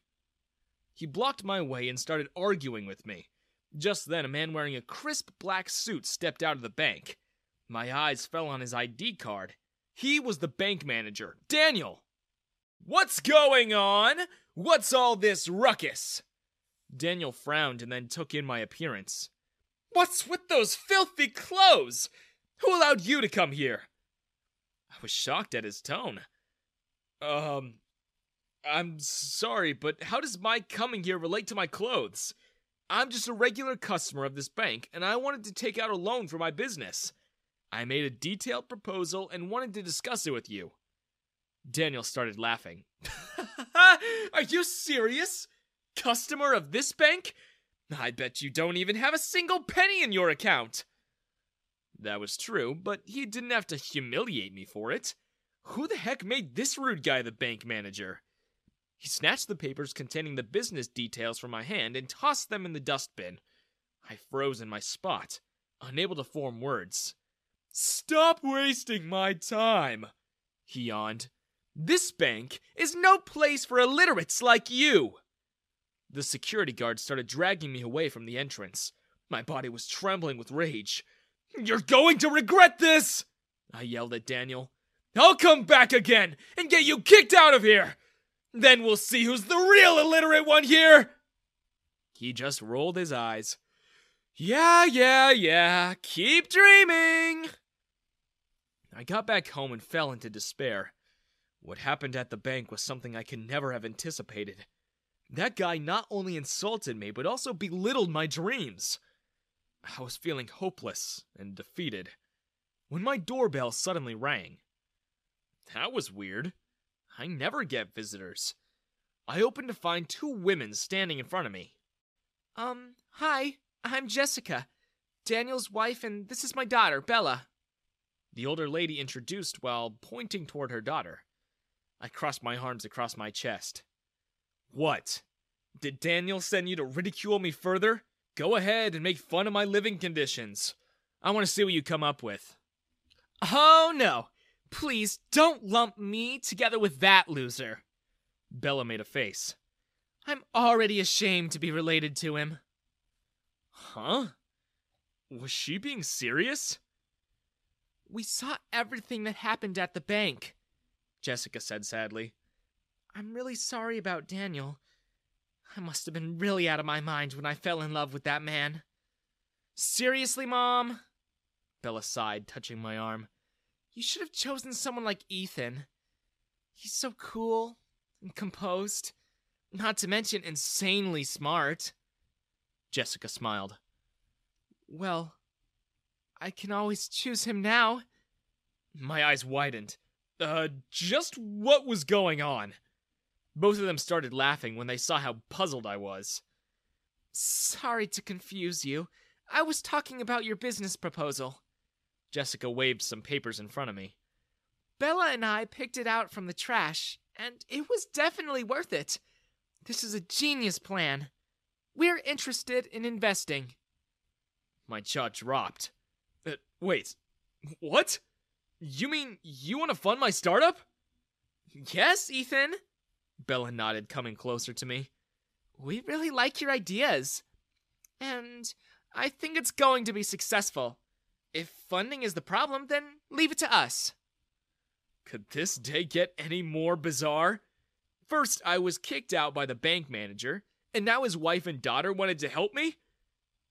He blocked my way and started arguing with me. Just then, a man wearing a crisp black suit stepped out of the bank. My eyes fell on his ID card. He was the bank manager, Daniel. What's going on? What's all this ruckus? Daniel frowned and then took in my appearance. What's with those filthy clothes? Who allowed you to come here? I was shocked at his tone. Um, I'm sorry, but how does my coming here relate to my clothes? I'm just a regular customer of this bank, and I wanted to take out a loan for my business. I made a detailed proposal and wanted to discuss it with you. Daniel started laughing. Are you serious? Customer of this bank? I bet you don't even have a single penny in your account. That was true, but he didn't have to humiliate me for it. Who the heck made this rude guy the bank manager? He snatched the papers containing the business details from my hand and tossed them in the dustbin. I froze in my spot, unable to form words. Stop wasting my time, he yawned. This bank is no place for illiterates like you. The security guard started dragging me away from the entrance. My body was trembling with rage. You're going to regret this! I yelled at Daniel. I'll come back again and get you kicked out of here! Then we'll see who's the real illiterate one here! He just rolled his eyes. Yeah, yeah, yeah, keep dreaming! I got back home and fell into despair. What happened at the bank was something I could never have anticipated. That guy not only insulted me, but also belittled my dreams. I was feeling hopeless and defeated when my doorbell suddenly rang. That was weird. I never get visitors. I opened to find two women standing in front of me. Um, hi, I'm Jessica, Daniel's wife, and this is my daughter, Bella. The older lady introduced while pointing toward her daughter. I crossed my arms across my chest. What? Did Daniel send you to ridicule me further? Go ahead and make fun of my living conditions. I want to see what you come up with. Oh no! Please don't lump me together with that loser. Bella made a face. I'm already ashamed to be related to him. Huh? Was she being serious? We saw everything that happened at the bank, Jessica said sadly. I'm really sorry about Daniel. I must have been really out of my mind when I fell in love with that man. Seriously, Mom? Bella sighed, touching my arm. You should have chosen someone like Ethan. He's so cool and composed, not to mention insanely smart. Jessica smiled. Well, I can always choose him now. My eyes widened. Uh, just what was going on? Both of them started laughing when they saw how puzzled I was. Sorry to confuse you. I was talking about your business proposal. Jessica waved some papers in front of me. Bella and I picked it out from the trash, and it was definitely worth it. This is a genius plan. We're interested in investing. My jaw dropped. Uh, wait, what? You mean you want to fund my startup? Yes, Ethan. Bella nodded, coming closer to me. We really like your ideas. And I think it's going to be successful. If funding is the problem, then leave it to us. Could this day get any more bizarre? First, I was kicked out by the bank manager, and now his wife and daughter wanted to help me?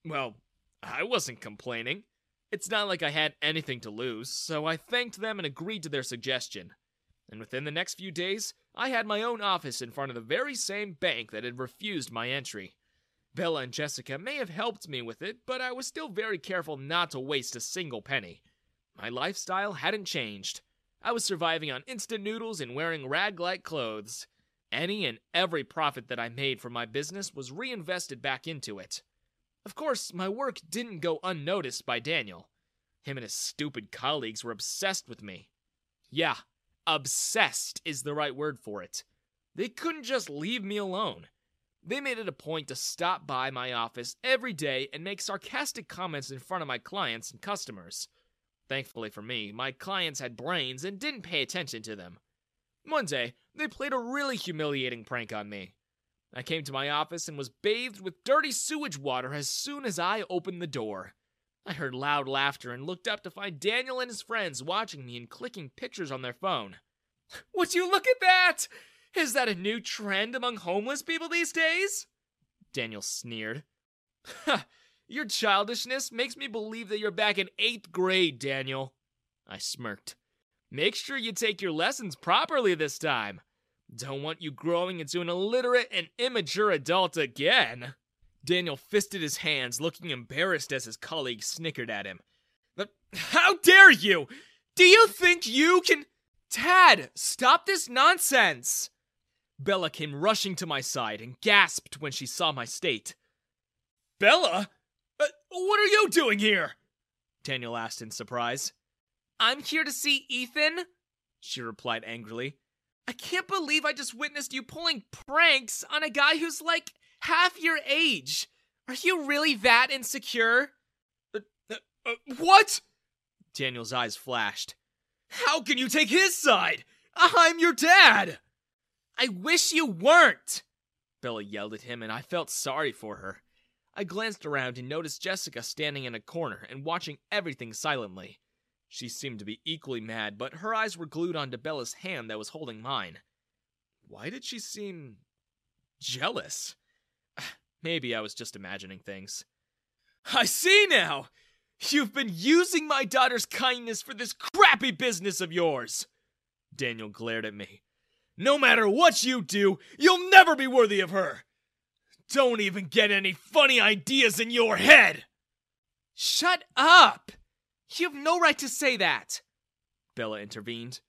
Well, I wasn't complaining. It's not like I had anything to lose, so I thanked them and agreed to their suggestion. And within the next few days, I had my own office in front of the very same bank that had refused my entry. Bella and Jessica may have helped me with it, but I was still very careful not to waste a single penny. My lifestyle hadn't changed. I was surviving on instant noodles and wearing rag like clothes. Any and every profit that I made from my business was reinvested back into it. Of course, my work didn't go unnoticed by Daniel. Him and his stupid colleagues were obsessed with me. Yeah, obsessed is the right word for it. They couldn't just leave me alone. They made it a point to stop by my office every day and make sarcastic comments in front of my clients and customers. Thankfully for me, my clients had brains and didn't pay attention to them. One day, they played a really humiliating prank on me. I came to my office and was bathed with dirty sewage water as soon as I opened the door. I heard loud laughter and looked up to find Daniel and his friends watching me and clicking pictures on their phone. Would you look at that? Is that a new trend among homeless people these days? Daniel sneered. Your childishness makes me believe that you're back in eighth grade, Daniel. I smirked. Make sure you take your lessons properly this time. Don't want you growing into an illiterate and immature adult again. Daniel fisted his hands, looking embarrassed as his colleague snickered at him. How dare you! Do you think you can. Tad, stop this nonsense! Bella came rushing to my side and gasped when she saw my state. Bella? Uh, what are you doing here? Daniel asked in surprise. I'm here to see Ethan, she replied angrily. I can't believe I just witnessed you pulling pranks on a guy who's like half your age. Are you really that insecure? Uh, uh, uh, what? Daniel's eyes flashed. How can you take his side? I'm your dad! I wish you weren't! Bella yelled at him, and I felt sorry for her. I glanced around and noticed Jessica standing in a corner and watching everything silently. She seemed to be equally mad, but her eyes were glued onto Bella's hand that was holding mine. Why did she seem jealous? Maybe I was just imagining things. I see now! You've been using my daughter's kindness for this crappy business of yours! Daniel glared at me. No matter what you do, you'll never be worthy of her! Don't even get any funny ideas in your head! Shut up! You have no right to say that! Bella intervened.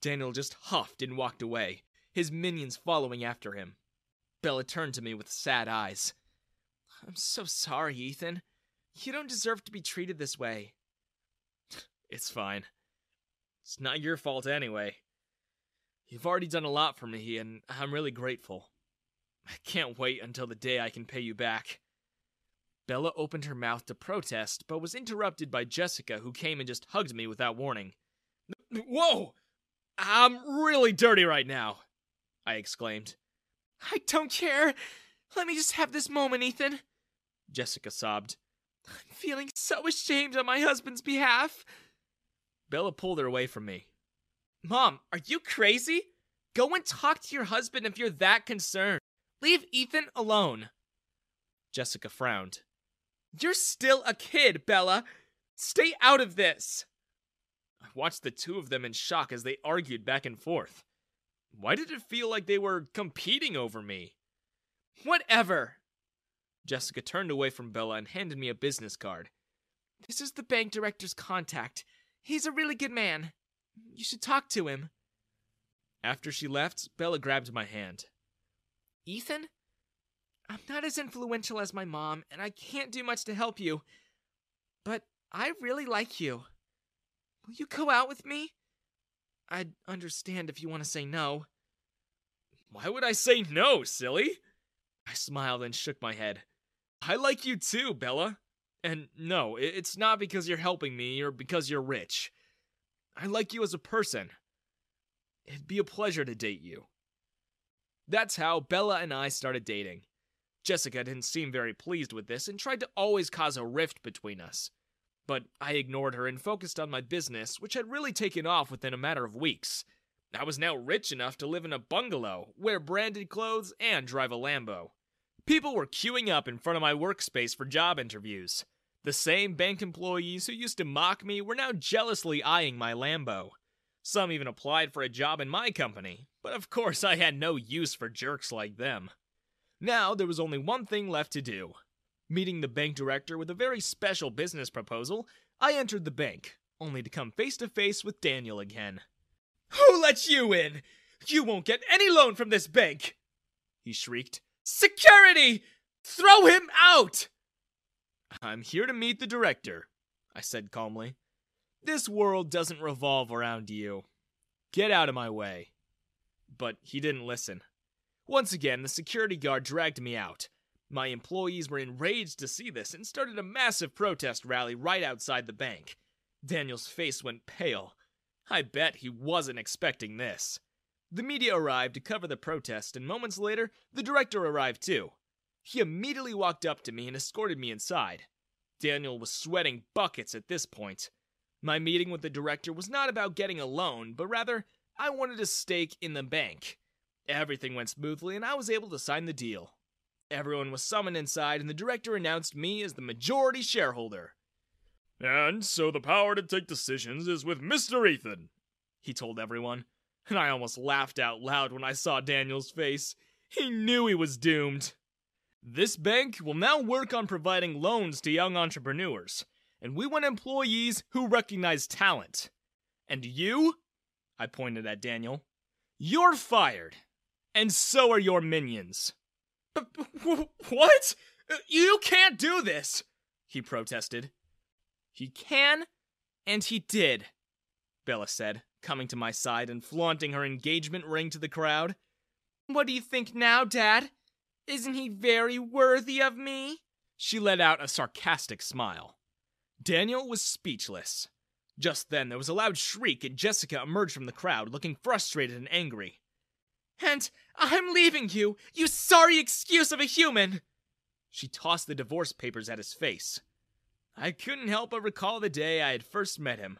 Daniel just huffed and walked away, his minions following after him. Bella turned to me with sad eyes. I'm so sorry, Ethan. You don't deserve to be treated this way. It's fine. It's not your fault anyway. You've already done a lot for me, and I'm really grateful. I can't wait until the day I can pay you back. Bella opened her mouth to protest, but was interrupted by Jessica, who came and just hugged me without warning. Whoa! I'm really dirty right now, I exclaimed. I don't care. Let me just have this moment, Ethan. Jessica sobbed. I'm feeling so ashamed on my husband's behalf. Bella pulled her away from me. Mom, are you crazy? Go and talk to your husband if you're that concerned. Leave Ethan alone. Jessica frowned. You're still a kid, Bella. Stay out of this. I watched the two of them in shock as they argued back and forth. Why did it feel like they were competing over me? Whatever. Jessica turned away from Bella and handed me a business card. This is the bank director's contact. He's a really good man. You should talk to him. After she left, Bella grabbed my hand. Ethan? I'm not as influential as my mom, and I can't do much to help you. But I really like you. Will you go out with me? I'd understand if you want to say no. Why would I say no, silly? I smiled and shook my head. I like you too, Bella. And no, it's not because you're helping me or because you're rich. I like you as a person. It'd be a pleasure to date you. That's how Bella and I started dating. Jessica didn't seem very pleased with this and tried to always cause a rift between us. But I ignored her and focused on my business, which had really taken off within a matter of weeks. I was now rich enough to live in a bungalow, wear branded clothes, and drive a Lambo. People were queuing up in front of my workspace for job interviews. The same bank employees who used to mock me were now jealously eyeing my Lambo. Some even applied for a job in my company, but of course I had no use for jerks like them. Now there was only one thing left to do. Meeting the bank director with a very special business proposal, I entered the bank, only to come face to face with Daniel again. Who let you in? You won't get any loan from this bank! He shrieked. Security! Throw him out! I'm here to meet the director, I said calmly. This world doesn't revolve around you. Get out of my way. But he didn't listen. Once again, the security guard dragged me out. My employees were enraged to see this and started a massive protest rally right outside the bank. Daniel's face went pale. I bet he wasn't expecting this. The media arrived to cover the protest, and moments later, the director arrived too. He immediately walked up to me and escorted me inside. Daniel was sweating buckets at this point. My meeting with the director was not about getting a loan, but rather, I wanted a stake in the bank. Everything went smoothly, and I was able to sign the deal. Everyone was summoned inside, and the director announced me as the majority shareholder. And so the power to take decisions is with Mr. Ethan, he told everyone. And I almost laughed out loud when I saw Daniel's face. He knew he was doomed. This bank will now work on providing loans to young entrepreneurs, and we want employees who recognize talent. And you? I pointed at Daniel. You're fired. And so are your minions. But what? Uh, you can't do this, he protested. He can, and he did, Bella said, coming to my side and flaunting her engagement ring to the crowd. What do you think now, Dad? Isn't he very worthy of me? She let out a sarcastic smile. Daniel was speechless. Just then, there was a loud shriek, and Jessica emerged from the crowd, looking frustrated and angry. And I'm leaving you, you sorry excuse of a human! She tossed the divorce papers at his face. I couldn't help but recall the day I had first met him.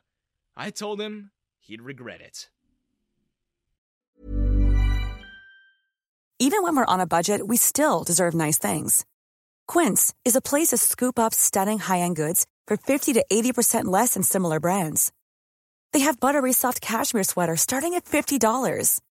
I told him he'd regret it. Even when we're on a budget, we still deserve nice things. Quince is a place to scoop up stunning high end goods for 50 to 80% less than similar brands. They have buttery soft cashmere sweaters starting at $50,